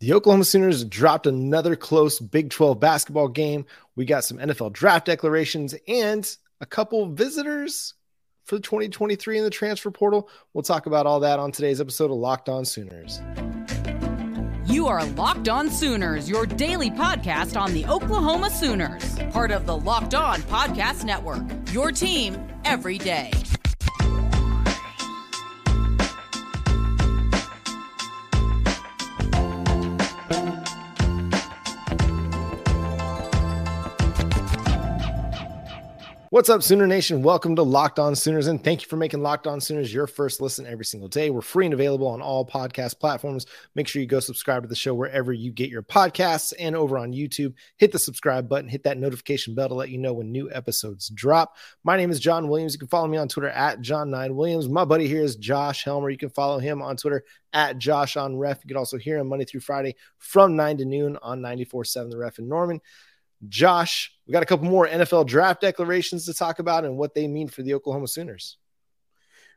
The Oklahoma Sooners dropped another close Big 12 basketball game. We got some NFL draft declarations and a couple visitors for 2023 in the transfer portal. We'll talk about all that on today's episode of Locked On Sooners. You are Locked On Sooners, your daily podcast on the Oklahoma Sooners, part of the Locked On Podcast Network. Your team every day. What's up, Sooner Nation? Welcome to Locked On Sooners, and thank you for making Locked On Sooners your first listen every single day. We're free and available on all podcast platforms. Make sure you go subscribe to the show wherever you get your podcasts and over on YouTube. Hit the subscribe button, hit that notification bell to let you know when new episodes drop. My name is John Williams. You can follow me on Twitter at John9Williams. My buddy here is Josh Helmer. You can follow him on Twitter at Josh on Ref. You can also hear him Monday through Friday from 9 to noon on 94.7 The Ref in Norman. Josh, we got a couple more NFL draft declarations to talk about and what they mean for the Oklahoma Sooners.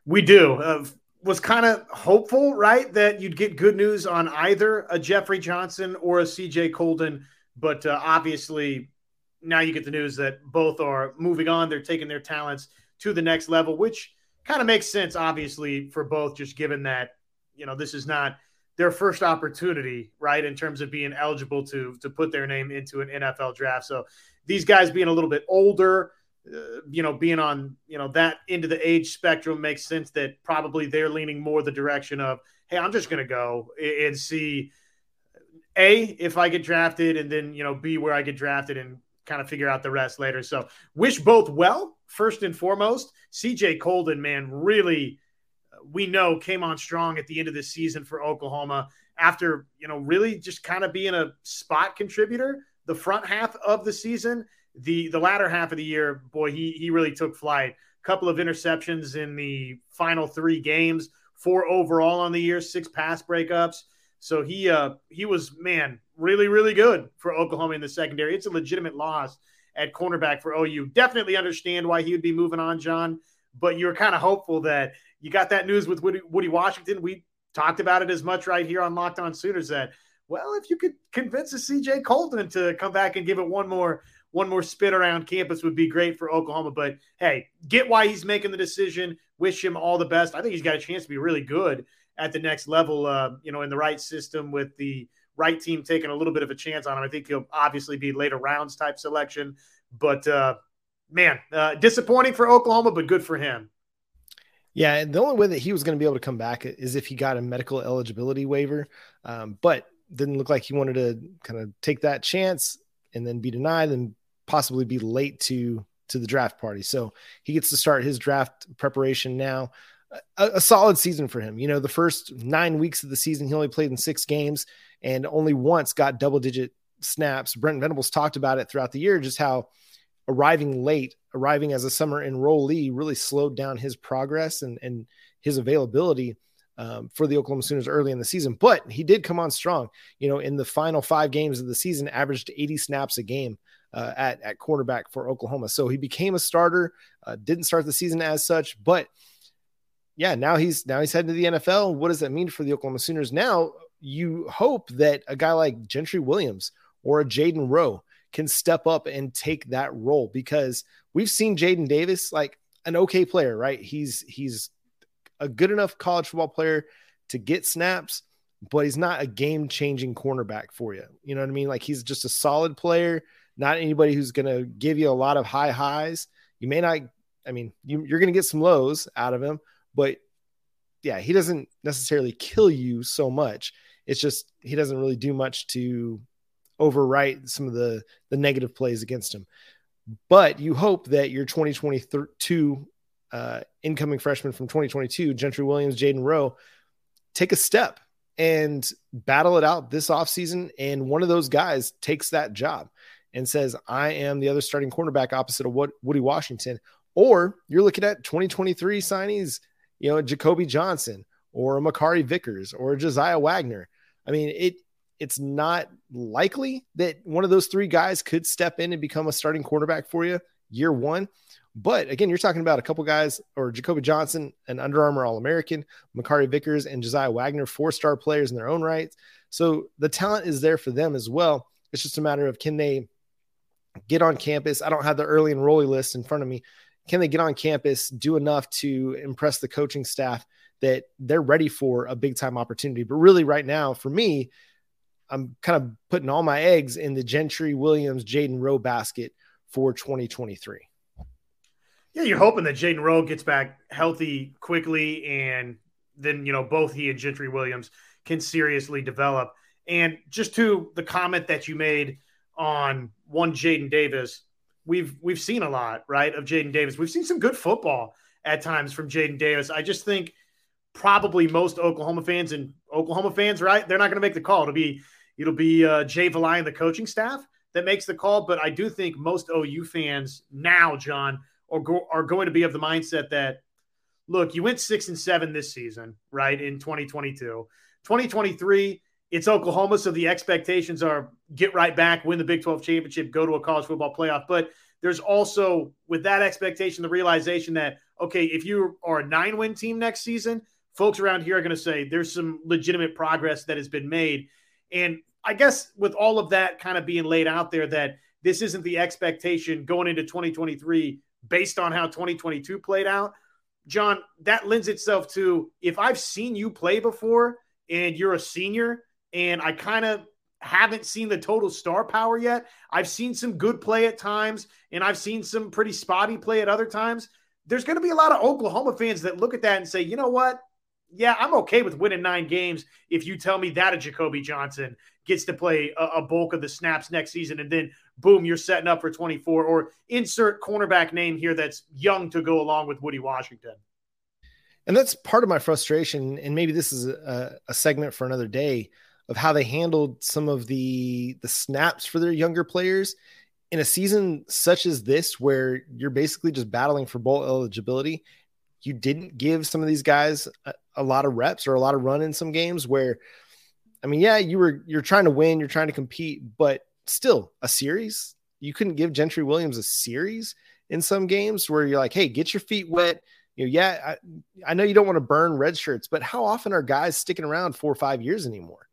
We do. Uh, was kind of hopeful, right, that you'd get good news on either a Jeffrey Johnson or a CJ Coldon, but uh, obviously now you get the news that both are moving on. They're taking their talents to the next level, which kind of makes sense, obviously, for both, just given that you know this is not their first opportunity, right, in terms of being eligible to to put their name into an NFL draft. So these guys being a little bit older, uh, you know, being on you know that into the age spectrum makes sense that probably they're leaning more the direction of, hey, I'm just going to go and see a if I get drafted, and then you know b where I get drafted and kind of figure out the rest later. So wish both well. First and foremost, CJ Coldon, man, really we know came on strong at the end of the season for Oklahoma after, you know, really just kind of being a spot contributor the front half of the season. The the latter half of the year, boy, he he really took flight. A Couple of interceptions in the final three games, four overall on the year, six pass breakups. So he uh he was man really really good for Oklahoma in the secondary. It's a legitimate loss at cornerback for OU. Definitely understand why he would be moving on, John. But you're kind of hopeful that you got that news with Woody, Woody Washington. We talked about it as much right here on Locked On Sooners that, well, if you could convince a CJ Coldon to come back and give it one more one more spin around campus would be great for Oklahoma. But hey, get why he's making the decision. Wish him all the best. I think he's got a chance to be really good at the next level. Uh, you know, in the right system with the right team taking a little bit of a chance on him. I think he'll obviously be later rounds type selection. But uh, man, uh, disappointing for Oklahoma, but good for him. Yeah, and the only way that he was going to be able to come back is if he got a medical eligibility waiver, um, but didn't look like he wanted to kind of take that chance and then be denied and possibly be late to to the draft party. So he gets to start his draft preparation now. A, a, solid season for him. You know, the first nine weeks of the season, he only played in six games and only once got double digit snaps. Brent Venables talked about it throughout the year, just how arriving late, arriving as a summer enrollee, really slowed down his progress and, and his availability um, for the Oklahoma Sooners early in the season. But he did come on strong. You know, in the final five games of the season, averaged 80 snaps a game uh, at at quarterback for Oklahoma. So he became a starter. Uh, didn't start the season as such, but yeah, now he's now he's heading to the NFL. What does that mean for the Oklahoma Sooners? Now you hope that a guy like Gentry Williams or a Jaden Rowe can step up and take that role because we've seen Jaden Davis like an okay player, right? He's he's a good enough college football player to get snaps, but he's not a game changing cornerback for you. You know what I mean? Like he's just a solid player, not anybody who's going to give you a lot of high highs. You may not, I mean, you, you're going to get some lows out of him, but yeah, he doesn't necessarily kill you so much. It's just he doesn't really do much to overwrite some of the the negative plays against him. But you hope that your 2022 uh, incoming freshman from 2022, Gentry Williams, Jaden Rowe, take a step and battle it out this offseason. And one of those guys takes that job and says, I am the other starting cornerback opposite of what Woody Washington. Or you're looking at 2023 signees, you know, Jacoby Johnson or Makari Vickers or Josiah Wagner. I mean, it it's not likely that one of those three guys could step in and become a starting quarterback for you year one. But again, you're talking about a couple guys or Jacoby Johnson, an Under Armour All American, Makari Vickers, and Josiah Wagner, four star players in their own right. So the talent is there for them as well. It's just a matter of can they get on campus? I don't have the early enrollee list in front of me. Can they get on campus, do enough to impress the coaching staff that they're ready for a big time opportunity? But really, right now, for me, I'm kind of putting all my eggs in the Gentry Williams Jaden Rowe basket for 2023. Yeah, you're hoping that Jaden Rowe gets back healthy quickly, and then you know both he and Gentry Williams can seriously develop. And just to the comment that you made on one Jaden Davis, we've we've seen a lot, right, of Jaden Davis. We've seen some good football at times from Jaden Davis. I just think probably most Oklahoma fans and Oklahoma fans, right, they're not going to make the call. It'll be it'll be uh, Jay Valai and the coaching staff that makes the call. But I do think most OU fans now, John, are, go- are going to be of the mindset that, look, you went six and seven this season, right, in 2022. 2023, it's Oklahoma. So the expectations are get right back, win the Big 12 championship, go to a college football playoff. But there's also, with that expectation, the realization that, okay, if you are a nine win team next season, folks around here are going to say there's some legitimate progress that has been made. And I guess with all of that kind of being laid out there, that this isn't the expectation going into 2023 based on how 2022 played out. John, that lends itself to if I've seen you play before and you're a senior and I kind of haven't seen the total star power yet. I've seen some good play at times and I've seen some pretty spotty play at other times. There's going to be a lot of Oklahoma fans that look at that and say, you know what? Yeah, I'm okay with winning nine games if you tell me that a Jacoby Johnson gets to play a, a, bulk of the snaps next season, and then boom, you're setting up for 24. Or insert cornerback name here that's young to go along with Woody Washington. And that's part of my frustration. And maybe this is a, a segment for another day of how they handled some of the the snaps for their younger players in a season such as this, where you're basically just battling for bowl eligibility. You didn't give some of these guys a, lot of reps or a lot of run in some games where I mean, yeah, you were you're trying to win, you're trying to compete, but still a series. You couldn't give Gentry Williams a series in some games where you're like, hey, get your feet wet. You know, yeah, I, I know you don't want to burn red shirts, but how often are guys sticking around four or five years anymore?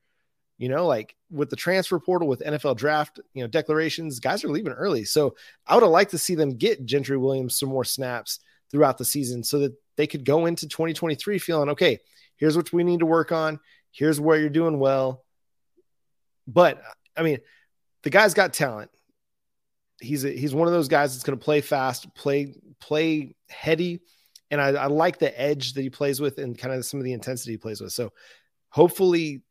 You know, like with the transfer portal, with NFL draft, you know, declarations, guys are leaving early. So I would have liked to see them get Gentry Williams some more snaps throughout the season so that they could go into 2023 feeling, okay, here's what we need to work on. Here's where you're doing well. But I mean, the guy's got talent. He's a, he's one of those guys that's going to play fast, play play heady, and I, I like the edge that he plays with and kind of some of the intensity he plays with. So hopefully,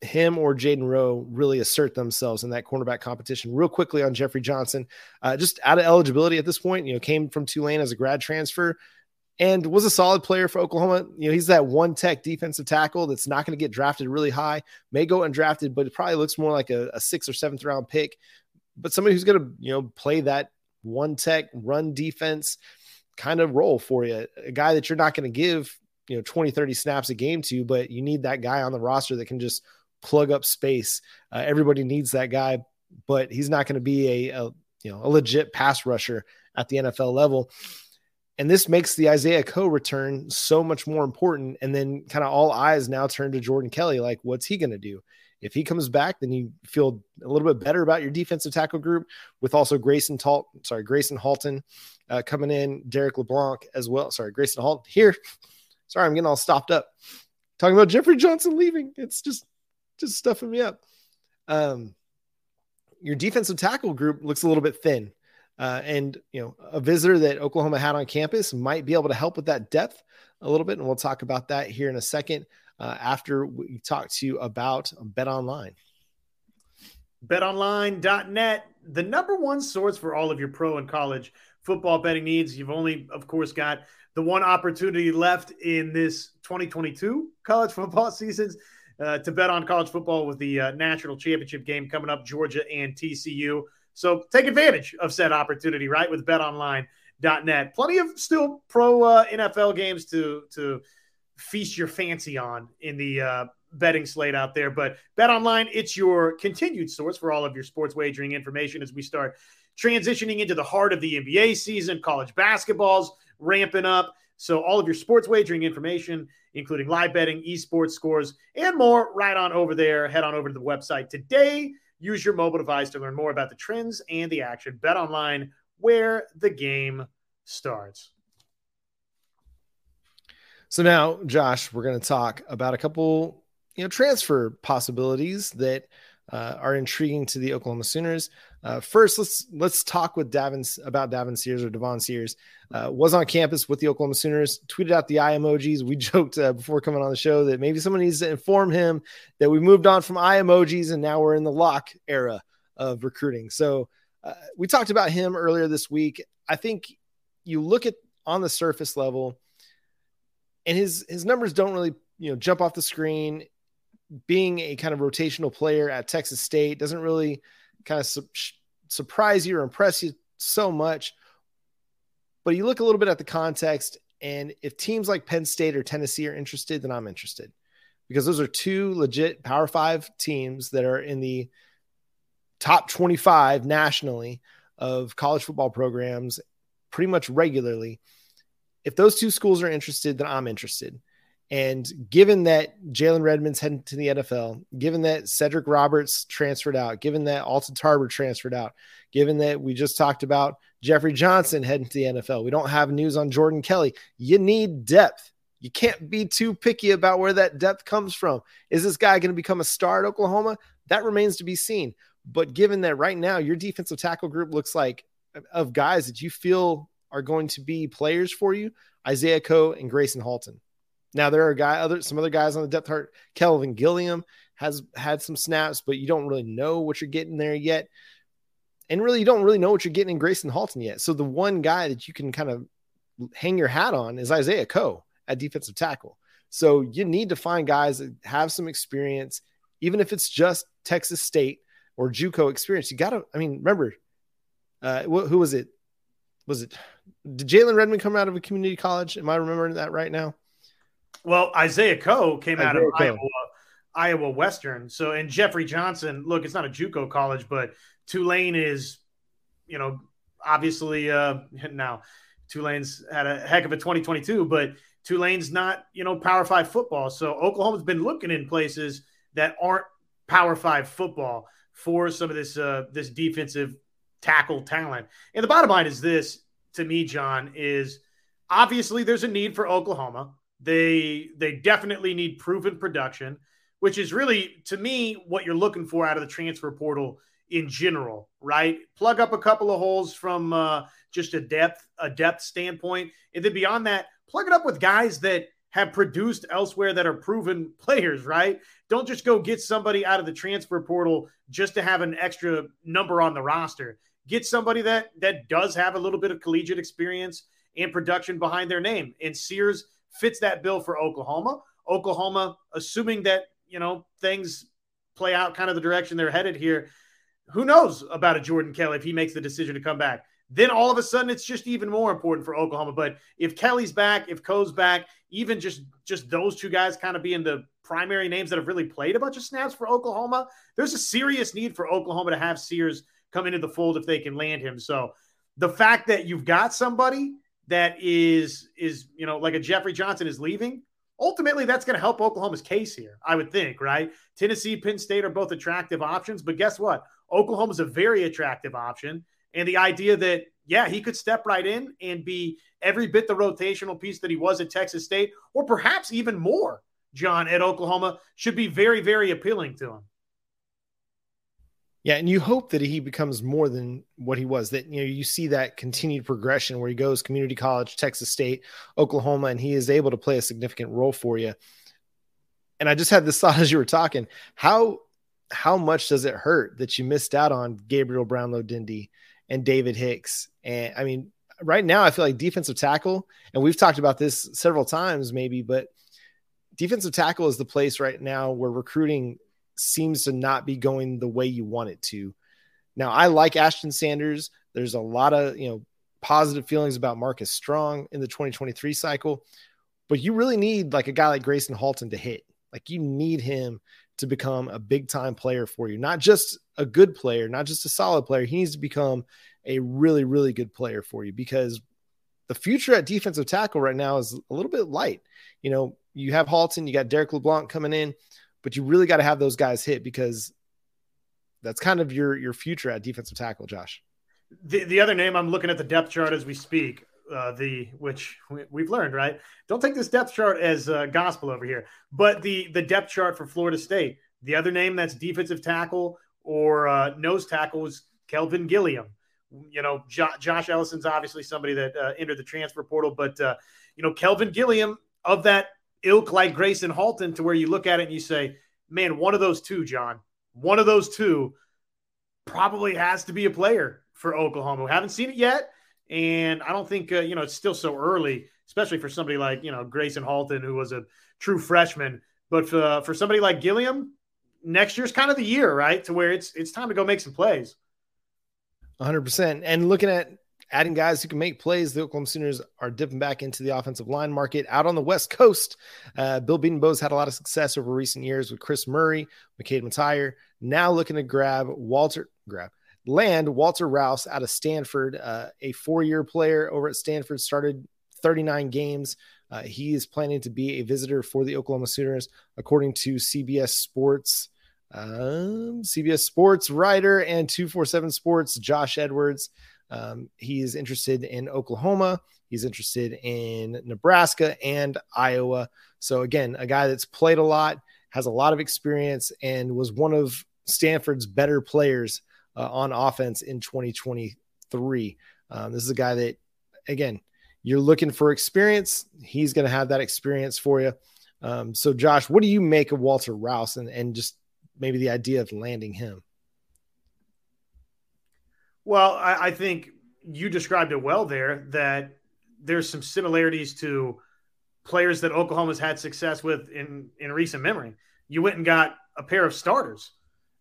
him or Jaden Rowe really assert themselves in that cornerback competition. Real quickly on Jeffrey Johnson, uh, just out of eligibility at this point, you know, came from Tulane as a grad transfer and was a solid player for Oklahoma. You know, he's that one tech defensive tackle that's not going to get drafted really high, may go undrafted, but it probably looks more like a, a sixth or seventh round pick. But somebody who's going to, you know, play that one tech run defense kind of role for you. A guy that you're not going to give, you know, 20, 30 snaps a game to, but you need that guy on the roster that can just plug up space. Uh, everybody needs that guy, but he's not going to be a, a, you know, a legit pass rusher at the NFL level. And this makes the Isaiah Coe return so much more important. And then kind of all eyes now turn to Jordan Kelly. Like, what's he going to do? If he comes back, then you feel a little bit better about your defensive tackle group with also Gracen Talt, sorry, Gracen Halton uh, coming in, Derek LeBlanc as well. Sorry, Gracen Halton here. Sorry, I'm getting all stopped up. Talking about Jeffrey Johnson leaving. It's just just stuffing me up. Um, your defensive tackle group looks a little bit thin. Uh, and you know, a visitor that Oklahoma had on campus might be able to help with that depth a little bit, and we'll talk about that here in a second uh, after we talk to you about Bet Online. BetOnline.net, the number one source for all of your pro and college football betting needs. You've only, of course, got the one opportunity left in this 2022 college football seasons uh, to bet on college football with the uh, national championship game coming up, Georgia and TCU. So take advantage of said opportunity, right? With betonline.net. Plenty of still pro uh, NFL games to, to feast your fancy on in the uh, betting slate out there. But BetOnline, it's your continued source for all of your sports wagering information as we start transitioning into the heart of the NBA season, college basketball's ramping up. So, all of your sports wagering information, including live betting, esports scores, and more, right on over there. Head on over to the website today. Use your mobile device to learn more about the trends and the action. Bet online where the game starts. So now, Josh, we're going to talk about a couple, you know, transfer possibilities that uh, are intriguing to the Oklahoma Sooners. Uh, first, let's let's talk with Davin about Davin Sears or Devon Sears. Uh, was on campus with the Oklahoma Sooners. Tweeted out the eye emojis. We joked uh, before coming on the show that maybe someone needs to inform him that we moved on from eye emojis and now we're in the lock era of recruiting. So uh, we talked about him earlier this week. I think you look at on the surface level and his his numbers don't really you know jump off the screen. Being a kind of rotational player at Texas State doesn't really kind of su- surprise you or impress you so much. But you look a little bit at the context, and if teams like Penn State or Tennessee are interested, then I'm interested because those are two legit Power Five teams that are in the top 25 nationally of college football programs pretty much regularly if those two schools are interested, then I'm interested. And given that Jalen Redmond's heading to the NFL, given that Cedric Roberts transferred out, given that Alton Tarber transferred out, given that we just talked about Jeffrey Johnson heading to the NFL, we don't have news on Jordan Kelly. You need depth. You can't be too picky about where that depth comes from. Is this guy going to become a star at Oklahoma? That remains to be seen. But given that right now your defensive tackle group looks like of guys that you feel are going to be players for you, Isaiah Coe and Gracen Halton. Now there are guy other some other guys on the depth chart. Kelvin Gilliam has had some snaps, but you don't really know what you're getting there yet. And really, you don't really know what you're getting in Gracen Halton yet. So the one guy that you can kind of hang your hat on is Isaiah Coe at defensive tackle. So you need to find guys that have some experience, even if it's just Texas State or JUCO experience. You got to, I mean, remember, uh, who was it? was it did Jalen Redmond come out of a community college? Am I remembering that right now? Well, Isaiah Coe came Isaiah out of Coe. Iowa, Iowa Western. So, and Jeffrey Johnson, look, it's not a JUCO college, but Tulane is, you know, obviously uh now Tulane's had a heck of a 2022, but Tulane's not, you know, Power Five football. So Oklahoma's been looking in places that aren't Power Five football for some of this uh this defensive tackle talent. And the bottom line is this to me, John, is obviously there's a need for Oklahoma. They they definitely need proven production, which is really to me what you're looking for out of the transfer portal in general, right? Plug up a couple of holes from uh, just a depth a depth standpoint, and then beyond that, plug it up with guys that have produced elsewhere that are proven players, right? Don't just go get somebody out of the transfer portal just to have an extra number on the roster get somebody that that does have a little bit of collegiate experience and production behind their name. And Sears fits that bill for Oklahoma. Oklahoma, assuming that you know things play out kind of the direction they're headed here, who knows about a Jordan Kelly if he makes the decision to come back? Then all of a sudden it's just even more important for Oklahoma. But if Kelly's back, if Coe's back, even just just those two guys kind of being the primary names that have really played a bunch of snaps for Oklahoma, there's a serious need for Oklahoma to have Sears come into the fold if they can land him. So the fact that you've got somebody that is is you know like a Jeffrey Johnson is leaving, ultimately that's going to help Oklahoma's case here. I would think, right? Tennessee, Penn State are both attractive options, but guess what? Oklahoma's a very attractive option, and the idea that yeah, he could step right in and be every bit the rotational piece that he was at Texas State, or perhaps even more, John, at Oklahoma, should be very, very appealing to him. Yeah, and you hope that he becomes more than what he was. That you know, you see that continued progression where he goes community college, Texas State, Oklahoma, and he is able to play a significant role for you. And I just had this thought as you were talking: how how much does it hurt that you missed out on Gabriel Brownlow Dindy and David Hicks? And I mean, right now I feel like defensive tackle, and we've talked about this several times, maybe, but defensive tackle is the place right now where recruiting seems to not be going the way you want it to. Now, I like Ashton Sanders. There's a lot of, you know, positive feelings about Marcus Strong in the 2023 cycle, but you really need like a guy like Gracen Halton to hit. Like you need him to become a big time player for you, not just a good player, not just a solid player. He needs to become a really, really good player for you because the future at defensive tackle right now is a little bit light. You know, you have Halton, you got Derek LeBlanc coming in, but you really got to have those guys hit because that's kind of your your future at defensive tackle, Josh. The, the other name I'm looking at the depth chart as we speak, uh, the which we, have learned right. Don't take this depth chart as uh, gospel over here, but the the depth chart for Florida State. The other name that's defensive tackle or uh, nose tackle is Kelvin Gilliam you know, jo- Josh Ellison's obviously somebody that uh, entered the transfer portal, but uh, you know, Kelvin Gilliam of that ilk like Gracen Halton, to where you look at it and you say, man, one of those two, John, one of those two probably has to be a player for Oklahoma. We haven't seen it yet, and I don't think uh, you know it's still so early, especially for somebody like you know Gracen Halton, who was a true freshman. But for, uh, for somebody like Gilliam, next year's kind of the year, right? To where it's it's time to go make some plays. 100%. And looking at adding guys who can make plays, the Oklahoma Sooners are dipping back into the offensive line market out on the West Coast. Uh, Bill Bedenbaugh's had a lot of success over recent years with Chris Murray, McKade Mettauer. Now looking to grab Walter, grab land Walter Rouse out of Stanford, uh, a four-year player over at Stanford, started 39 games. Uh, he is planning to be a visitor for the Oklahoma Sooners, according to CBS Sports um, CBS Sports writer and 247 Sports, Josh Edwards. Um, he is interested in Oklahoma. He's interested in Nebraska and Iowa. So, again, a guy that's played a lot, has a lot of experience, and was one of Stanford's better players uh, on offense in 2023. Um, this is a guy that, again, you're looking for experience. He's going to have that experience for you. Um, so, Josh, what do you make of Walter Rouse and, and just maybe the idea of landing him? Well, I, I think you described it well there that there's some similarities to players that Oklahoma's had success with in, in recent memory. You went and got a pair of starters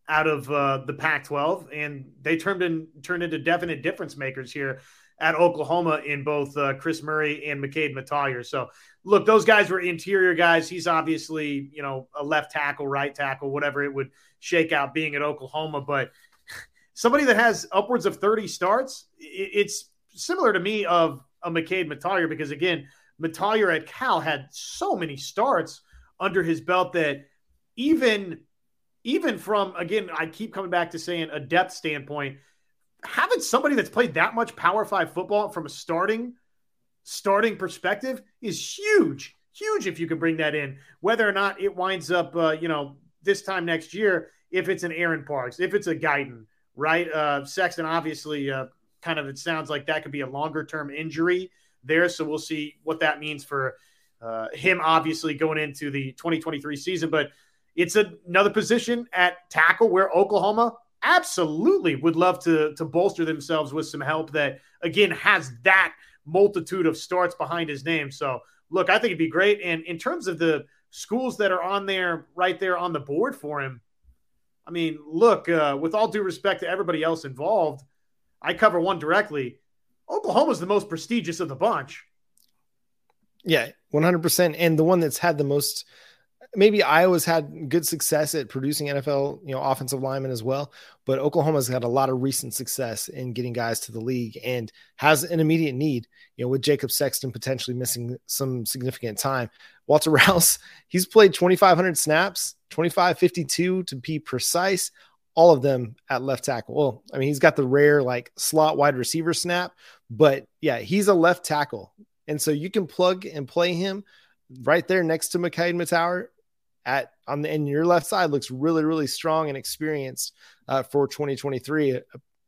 out of uh, the Pac-12, and they turned in turned into definite difference makers here at Oklahoma in both uh, Chris Murray and McKade Mettauer. So, look, those guys were interior guys. He's obviously, you know, a left tackle, right tackle, whatever it would shake out being at Oklahoma. But somebody that has upwards of 30 starts, it's similar to me of a McKade Mettauer because, again, Mettauer at Cal had so many starts under his belt that even even from again, I keep coming back to saying a depth standpoint, having somebody that's played that much Power Five football from a starting starting perspective is huge, huge. If you can bring that in, whether or not it winds up, uh, you know, this time next year, if it's an Aaron Parks, if it's a Guyton, right? Uh, Sexton, obviously, uh, kind of. It sounds like that could be a longer term injury there, so we'll see what that means for uh, him. Obviously, going into the 2023 season, but it's another position at tackle where Oklahoma absolutely would love to to bolster themselves with some help that again has that multitude of starts behind his name. So look, I think it'd be great. And in terms of the schools that are on there, right there on the board for him, I mean, look, uh, with all due respect to everybody else involved, I cover one directly. Oklahoma's the most prestigious of the bunch. Yeah, 100%. And the one that's had the most maybe Iowa's had good success at producing NFL, you know, offensive linemen as well, but Oklahoma's had a lot of recent success in getting guys to the league and has an immediate need, you know, with Jacob Sexton potentially missing some significant time. Walter Rouse, he's played 2,500 snaps, 2552 to be precise, all of them at left tackle. Well, I mean, he's got the rare like slot wide receiver snap, but yeah, he's a left tackle. And so you can plug and play him right there next to McKade Mettauer at on the and your left side looks really really strong and experienced uh, for 2023. A,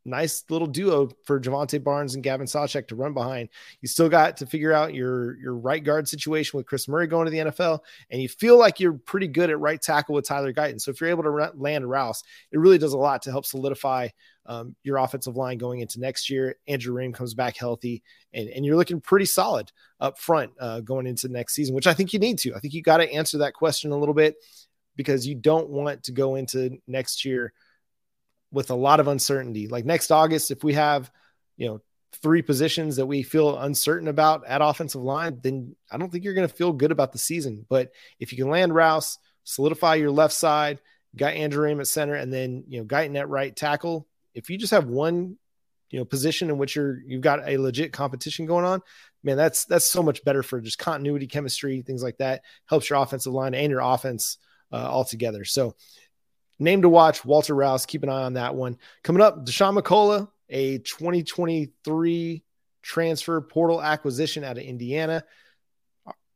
nice little duo for Jovantae Barnes and Gavin Sawchuk to run behind. You still got to figure out your your right guard situation with Chris Murray going to the NFL, and you feel like you're pretty good at right tackle with Tyler Guyton. So if you're able to land Rouse, it really does a lot to help solidify um, your offensive line going into next year. Andrew Raym comes back healthy, and, and you're looking pretty solid up front uh, going into next season, which I think you need to. I think you got to answer that question a little bit because you don't want to go into next year with a lot of uncertainty. Like next August, if we have, you know, three positions that we feel uncertain about at offensive line, then I don't think you're going to feel good about the season. But if you can land Rouse, solidify your left side, got Andrew Raym at center, and then you know Guyton at right tackle. If you just have one, you know, position in which you're you've got a legit competition going on, man, that's that's so much better for just continuity, chemistry, things like that. Helps your offensive line and your offense uh, altogether. So, name to watch, Walter Rouse. Keep an eye on that one. Coming up, Dasan McCullough, a 2023 transfer portal acquisition out of Indiana.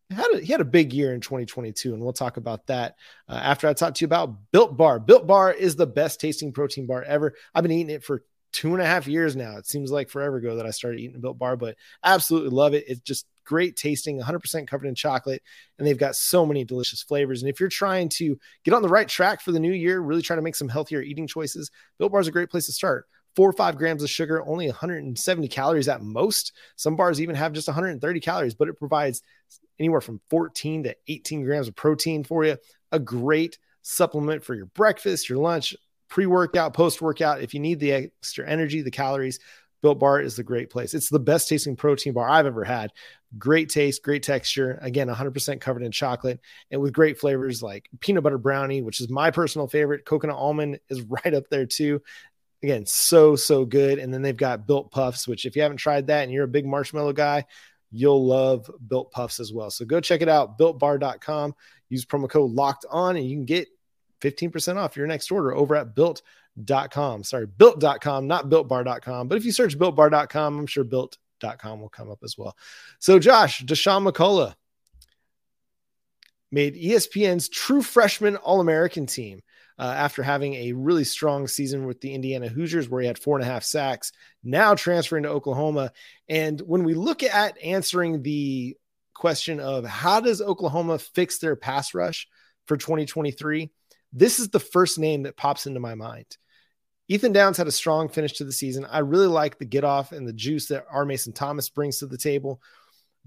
Had a, he had a big year in 2022, and we'll talk about that uh, after I talk to you about Built Bar. Built Bar is the best tasting protein bar ever. I've been eating it for two and a half years now. It seems like forever ago that I started eating Built Bar, but absolutely love it. It's just great tasting, 100% covered in chocolate, and they've got so many delicious flavors. And if you're trying to get on the right track for the new year, really try to make some healthier eating choices, Built Bar is a great place to start four or five grams of sugar, only 170 calories at most. Some bars even have just 130 calories, but it provides anywhere from 14 to 18 grams of protein for you. A great supplement for your breakfast, your lunch, pre workout, post workout. If you need the extra energy, the calories, Built Bar is the great place. It's the best tasting protein bar I've ever had. Great taste, great texture. Again, 100% covered in chocolate and with great flavors like peanut butter brownie, which is my personal favorite. Coconut almond is right up there too again, so, so good. And then they've got built puffs, which if you haven't tried that and you're a big marshmallow guy, you'll love built puffs as well. So go check it out, builtbar.com. Use promo code locked on and you can get 15% off your next order over at built.com. Sorry, built.com, not builtbar.com. But if you search builtbar.com, I'm sure built.com will come up as well. So, Josh, Dasan McCullough made ESPN's true freshman All American team uh, after having a really strong season with the Indiana Hoosiers, where he had four and a half sacks, now transferring to Oklahoma. And when we look at answering the question of how does Oklahoma fix their pass rush for 2023, this is the first name that pops into my mind. Ethan Downs had a strong finish to the season. I really like the get off and the juice that R. Mason Thomas brings to the table.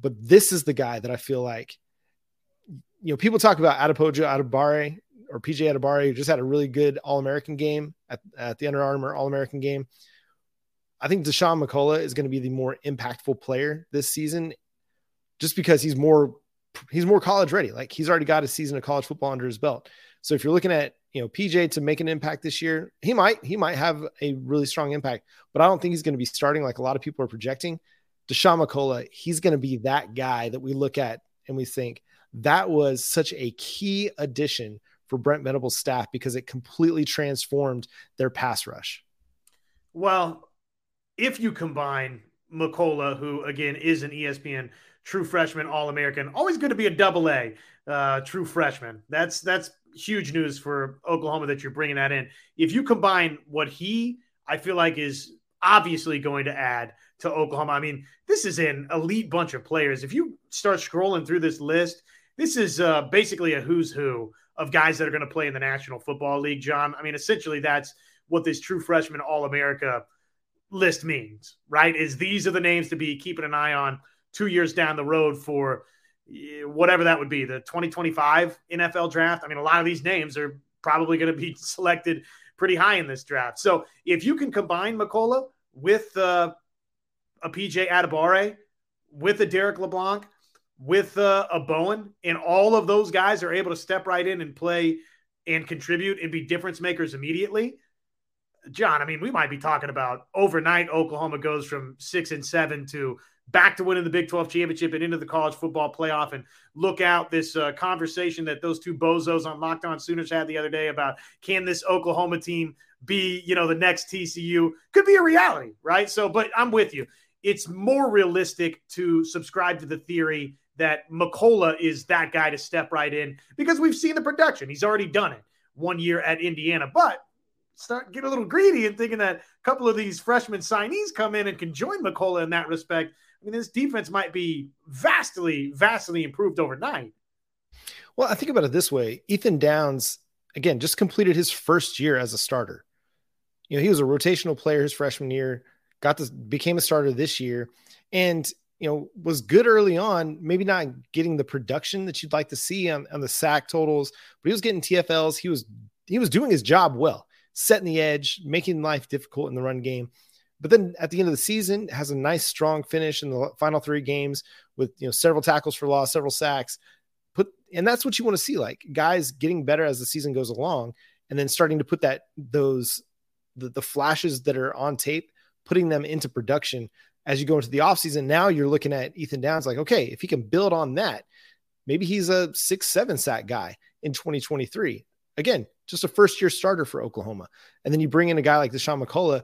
But this is the guy that I feel like, you know, people talk about Adepoju Adebawore or PJ Adebawore, who just had a really good All American game at, at the Under Armour All American game. I think Dasan McCullough is going to be the more impactful player this season, just because he's more he's more college ready. Like he's already got a season of college football under his belt. So if you're looking at you know PJ to make an impact this year, he might he might have a really strong impact, but I don't think he's going to be starting like a lot of people are projecting. Dasan McCullough, he's going to be that guy that we look at and we think that was such a key addition for Brent Venables' staff because it completely transformed their pass rush. Well, if you combine McCullough, who again is an ESPN true freshman All American, always going to be a double A uh, true freshman. That's that's huge news for Oklahoma that you're bringing that in. If you combine what he, I feel like, is obviously going to add to Oklahoma. I mean, this is an elite bunch of players. If you start scrolling through this list, this is uh, basically a who's who of guys that are going to play in the National Football League, John. I mean, essentially, that's what this true freshman All America list means, right? Is these are the names to be keeping an eye on two years down the road for whatever that would be, the 2025 NFL draft. I mean, a lot of these names are probably going to be selected pretty high in this draft. So if you can combine McCullough with uh, a PJ Adebawore, with a Derek LeBlanc, with uh, a Bowen, and all of those guys are able to step right in and play and contribute and be difference makers immediately. John, I mean, we might be talking about overnight. Oklahoma goes from six and seven to back to winning the Big 12 championship and into the college football playoff. And look out this uh, conversation that those two bozos on Locked On Sooners had the other day about can this Oklahoma team be, you know, the next TCU? Could be a reality, right? So, but I'm with you. It's more realistic to subscribe to the theory that McCullough is that guy to step right in because we've seen the production. He's already done it one year at Indiana, but start get a little greedy and thinking that a couple of these freshman signees come in and can join McCullough in that respect. Mean, this defense might be vastly, vastly improved overnight. Well, I think about it this way: Ethan Downs again just completed his first year as a starter. You know, he was a rotational player his freshman year, got this became a starter this year, and you know, was good early on, maybe not getting the production that you'd like to see on, on the sack totals, but he was getting TFLs. He was he was doing his job well, setting the edge, making life difficult in the run game. But then at the end of the season, has a nice strong finish in the final three games with you know several tackles for loss, several sacks. Put and that's what you want to see, like guys getting better as the season goes along. and then starting to put that those the, the flashes that are on tape, putting them into production as you go into the offseason. Now you're looking at Ethan Downs like, okay, if he can build on that, maybe he's a six, seven sack guy in 2023. Again, just a first year starter for Oklahoma. And then you bring in a guy like Dasan McCullough.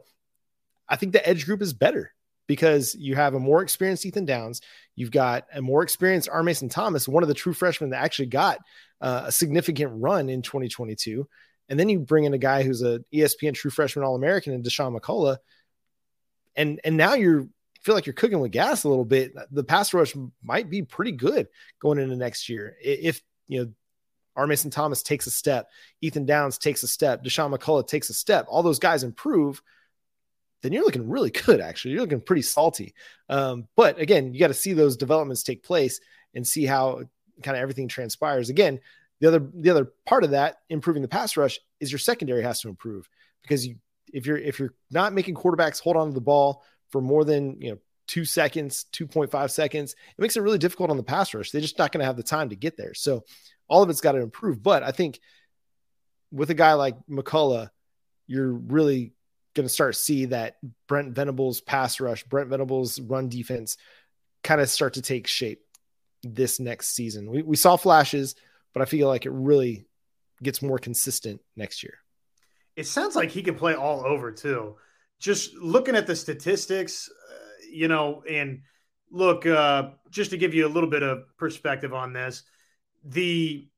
I think the edge group is better because you have a more experienced Ethan Downs. You've got a more experienced R. Mason Thomas, one of the true freshmen that actually got uh, a significant run in 2022. And then you bring in a guy who's a ESPN true freshman All American and Deshaun McCullough. And and now you're feel like you're cooking with gas a little bit. The pass rush might be pretty good going into next year. If you know R. Mason Thomas takes a step, Ethan Downs takes a step, Deshaun McCullough takes a step, all those guys improve, then you're looking really good, actually. You're looking pretty salty. Um, but again, you got to see those developments take place and see how kind of everything transpires. Again, the other the other part of that, improving the pass rush, is your secondary has to improve because you if you're if you're not making quarterbacks hold on to the ball for more than you know two seconds, 2.5 seconds, it makes it really difficult on the pass rush. They're just not going to have the time to get there. So all of it's got to improve. But I think with a guy like McCullough, you're really going to start to see that Brent Venables pass rush, Brent Venables run defense kind of start to take shape this next season. We, we saw flashes, but I feel like it really gets more consistent next year. It sounds like he can play all over too. Just looking at the statistics, uh, you know, and look, uh, just to give you a little bit of perspective on this, the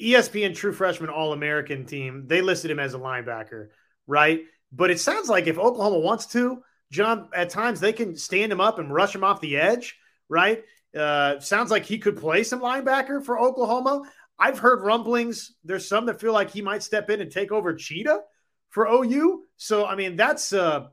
ESPN True Freshman All American team, they listed him as a linebacker, right? But it sounds like if Oklahoma wants to, John, at times they can stand him up and rush him off the edge, right? Uh, sounds like he could play some linebacker for Oklahoma. I've heard rumblings. There's some that feel like he might step in and take over Cheetah for OU. So, I mean, that's uh,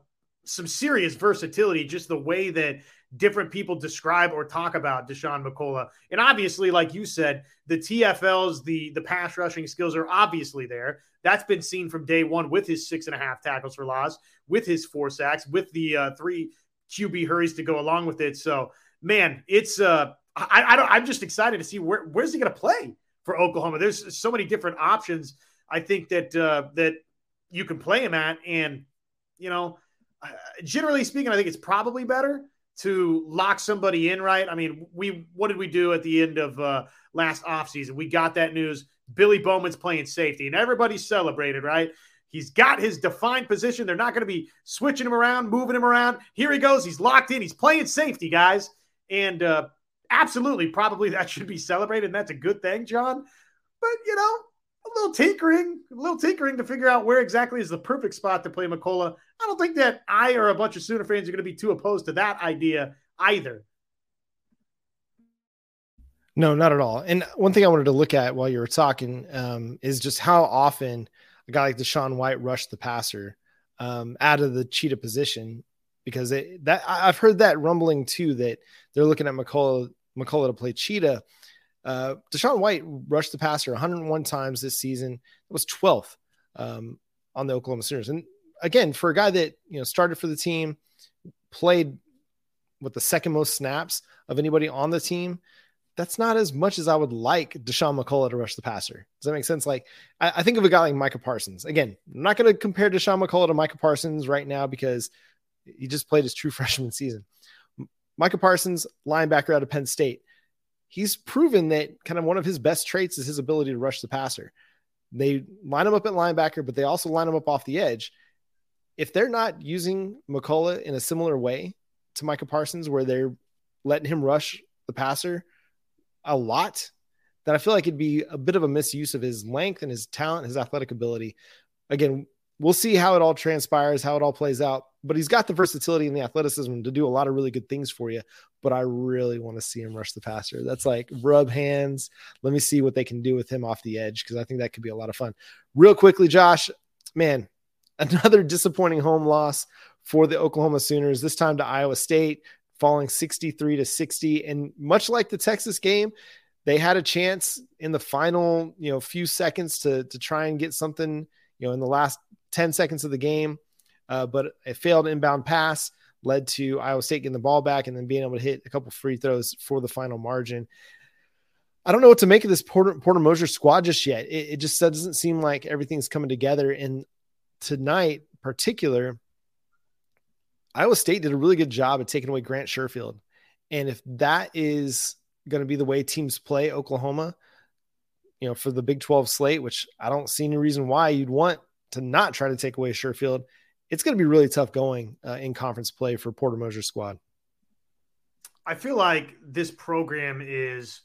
some serious versatility, just the way that different people describe or talk about Dasan McCullough. And obviously, like you said, the TFLs, the the pass rushing skills are obviously there. That's been seen from day one with his six and a half tackles for loss, with his four sacks, with the uh, three QB hurries to go along with it. So, man, it's uh, I, I don't, I'm just excited to see where where's he going to play for Oklahoma. There's so many different options. I think that uh, that you can play him at, and you know, uh, generally speaking, I think it's probably better to lock somebody in right. I mean, we what did we do at the end of uh, last offseason? We got that news. Billy Bowman's playing safety, and everybody celebrated, right? He's got his defined position. They're not going to be switching him around, moving him around. Here he goes. He's locked in. He's playing safety, guys. And uh, absolutely, probably that should be celebrated. And that's a good thing, John. But, you know, a little tinkering, a little tinkering to figure out where exactly is the perfect spot to play McCullough. I don't think that I or a bunch of Sooner fans are going to be too opposed to that idea either. No, not at all. And one thing I wanted to look at while you were talking um, is just how often a guy like DaShaun White rushed the passer um, out of the cheetah position because it, that I've heard that rumbling too that they're looking at McCullough McCullough to play cheetah uh, DaShaun White rushed the passer 101 times this season. It was 12th um, on the Oklahoma Sooners. And again, for a guy that you know started for the team, played with the second most snaps of anybody on the team, that's not as much as I would like Deshaun McCullough to rush the passer. Does that make sense? Like I, I think of a guy like Micah Parsons. Again, I'm not going to compare Deshaun McCullough to Micah Parsons right now because he just played his true freshman season. Micah Parsons, linebacker out of Penn State he's proven that kind of one of his best traits is his ability to rush the passer. They line him up at linebacker, but they also line him up off the edge. If they're not using McCullough in a similar way to Micah Parsons, where they're letting him rush the passer a lot, then I feel like it'd be a bit of a misuse of his length and his talent, his athletic ability. Again, we'll see how it all transpires, how it all plays out. But he's got the versatility and the athleticism to do a lot of really good things for you. But I really want to see him rush the passer. That's like rub hands. Let me see what they can do with him off the edge because I think that could be a lot of fun. Real quickly, Josh, man, another disappointing home loss for the Oklahoma Sooners, this time to Iowa State, falling 63 to 60. And much like the Texas game, they had a chance in the final, you know, few seconds to to try and get something, you know, in the last 10 seconds of the game. Uh, but a failed inbound pass led to Iowa State getting the ball back and then being able to hit a couple free throws for the final margin. I don't know what to make of this Porter, Porter Moser squad just yet. It, it just doesn't seem like everything's coming together. And tonight, particular, Iowa State did a really good job at taking away Grant Sherfield. And if that is going to be the way teams play Oklahoma, you know, for the Big 12 slate, which I don't see any reason why you'd want to not try to take away Sherfield, it's going to be really tough going uh, in conference play for Porter Moser's squad. I feel like this program is,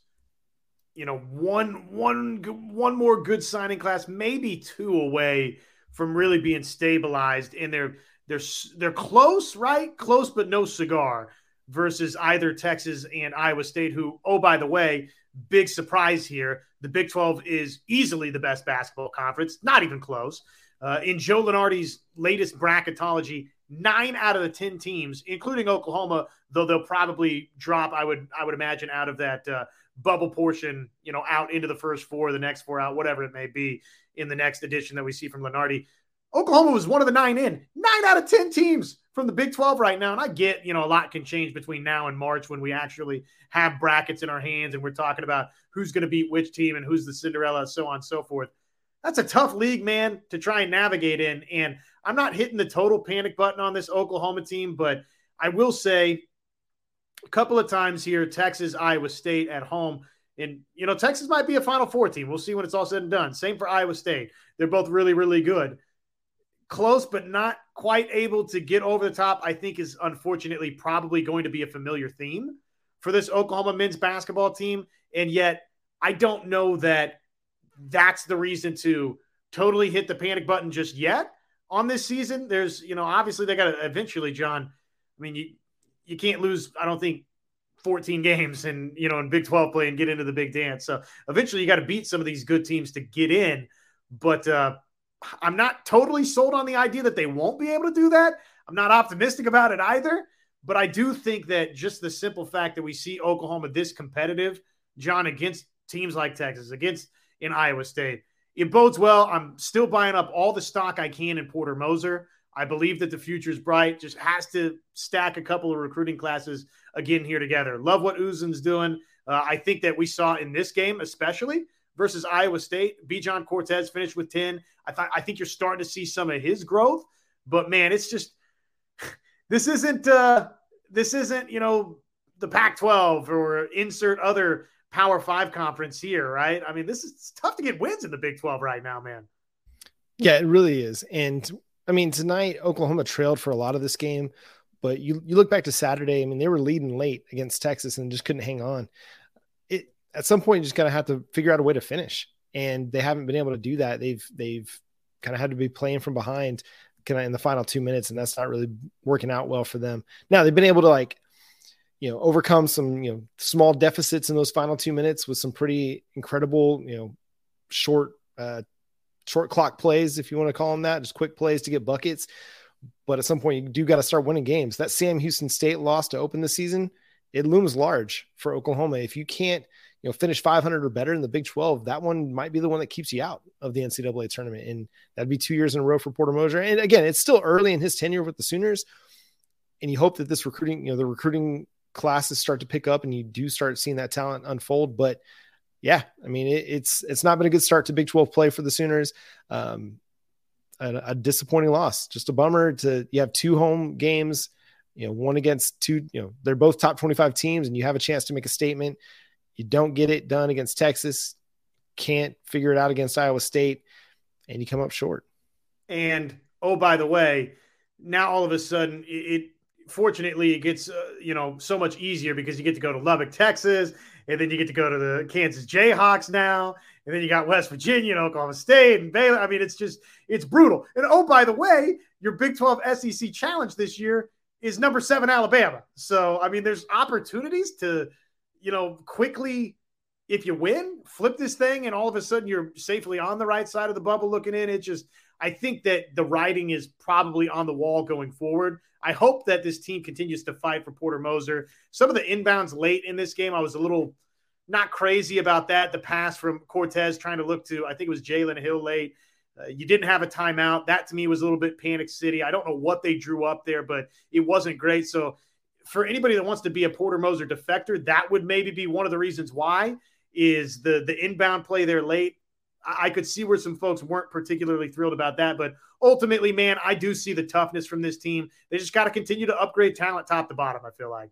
you know, one one one more good signing class, maybe two away from really being stabilized, and they're they're they're close, right? Close, but no cigar. Versus either Texas and Iowa State, who, oh by the way, big surprise here. The Big 12 is easily the best basketball conference, not even close. Uh, in Joe Lunardi's latest bracketology, nine out of the 10 teams, including Oklahoma, though they'll probably drop, I would, I would imagine, out of that uh, bubble portion, you know, out into the first four, the next four out, whatever it may be in the next edition that we see from Lunardi. Oklahoma was one of the nine in, nine out of 10 teams from the Big 12 right now. And I get, you know, a lot can change between now and March when we actually have brackets in our hands and we're talking about who's going to beat which team and who's the Cinderella, so on and so forth. That's a tough league, man, to try and navigate in. And I'm not hitting the total panic button on this Oklahoma team, but I will say a couple of times here, Texas, Iowa State at home. And, you know, Texas might be a Final Four team. We'll see when it's all said and done. Same for Iowa State. They're both really, really good close but not quite able to get over the top, I think is unfortunately probably going to be a familiar theme for this Oklahoma men's basketball team. And yet, I don't know that that's the reason to totally hit the panic button just yet on this season. There's, you know, obviously they got to eventually, John. I mean, you you can't lose. I don't think 14 games and you know in Big 12 play and get into the big dance. So eventually, you got to beat some of these good teams to get in. But uh, I'm not totally sold on the idea that they won't be able to do that. I'm not optimistic about it either. But I do think that just the simple fact that we see Oklahoma this competitive, John, against teams like Texas, against in Iowa State, it bodes well. I'm still buying up all the stock I can in Porter Moser. I believe that the future is bright. Just has to stack a couple of recruiting classes again here together. Love what Uzan's doing. Uh, I think that we saw in this game, especially versus Iowa State. Bijan Cortes finished with 10. I thought I think you're starting to see some of his growth, but man, it's just this isn't uh this isn't, you know, the Pac-12 or insert other Power 5 conference here, right? I mean, this is tough to get wins in the Big 12 right now, man. Yeah, it really is. And I mean, tonight Oklahoma trailed for a lot of this game, but you you look back to Saturday, I mean, they were leading late against Texas and just couldn't hang on. At some point you just kind of have to figure out a way to finish and they haven't been able to do that. They've they've kind of had to be playing from behind kind of in the final two minutes and that's not really working out well for them. Now they've been able to like you know overcome some you know small deficits in those final two minutes with some pretty incredible you know short uh short clock plays if you want to call them that just quick plays to get buckets but at some point you do got to start winning games that sam houston state loss to open the season it looms large for oklahoma if you can't you know, finish 500 or better in the Big 12, that one might be the one that keeps you out of the NCAA tournament. And that'd be two years in a row for Porter Moser. And again, it's still early in his tenure with the Sooners. And you hope that this recruiting, you know, the recruiting classes start to pick up and you do start seeing that talent unfold. But yeah, I mean, it, it's, it's not been a good start to Big 12 play for the Sooners. Um, a, a disappointing loss, just a bummer to, you have two home games, you know, one against two, you know, they're both top 25 teams and you have a chance to make a statement you don't get it done against Texas, can't figure it out against Iowa State, and you come up short. And oh, by the way, now all of a sudden it, it fortunately it gets uh, you know so much easier because you get to go to Lubbock, Texas, and then you get to go to the Kansas Jayhawks now, and then you got West Virginia and Oklahoma State and Baylor. I mean, it's just it's brutal. And oh, by the way, your Big 12 SEC challenge this year is number seven Alabama. So I mean, there's opportunities to you know, quickly, if you win, flip this thing, and all of a sudden you're safely on the right side of the bubble looking in. It just, I think that the writing is probably on the wall going forward. I hope that this team continues to fight for Porter Moser. Some of the inbounds late in this game, I was a little not crazy about that. The pass from Cortes trying to look to, I think it was Jalen Hill late. Uh, you didn't have a timeout. That to me was a little bit panic city. I don't know what they drew up there, but it wasn't great. So for anybody that wants to be a Porter Moser defector, that would maybe be one of the reasons why is the the inbound play there late. I, could see where some folks weren't particularly thrilled about that, but ultimately, man, I do see the toughness from this team. They just got to continue to upgrade talent top to bottom. I feel like.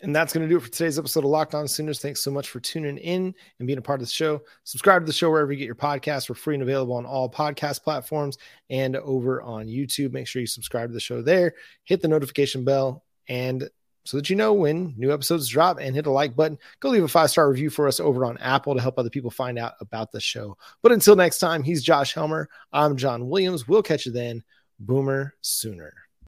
And that's going to do it for today's episode of Locked On Sooners. Thanks so much for tuning in and being a part of the show. Subscribe to the show wherever you get your podcasts. We're free and available on all podcast platforms and over on YouTube. Make sure you subscribe to the show there. Hit the notification bell and so that you know when new episodes drop and hit a like button. Go leave a five star review for us over on Apple to help other people find out about the show. But until next time, he's Josh Helmer. I'm John Williams. We'll catch you then. Boomer Sooner.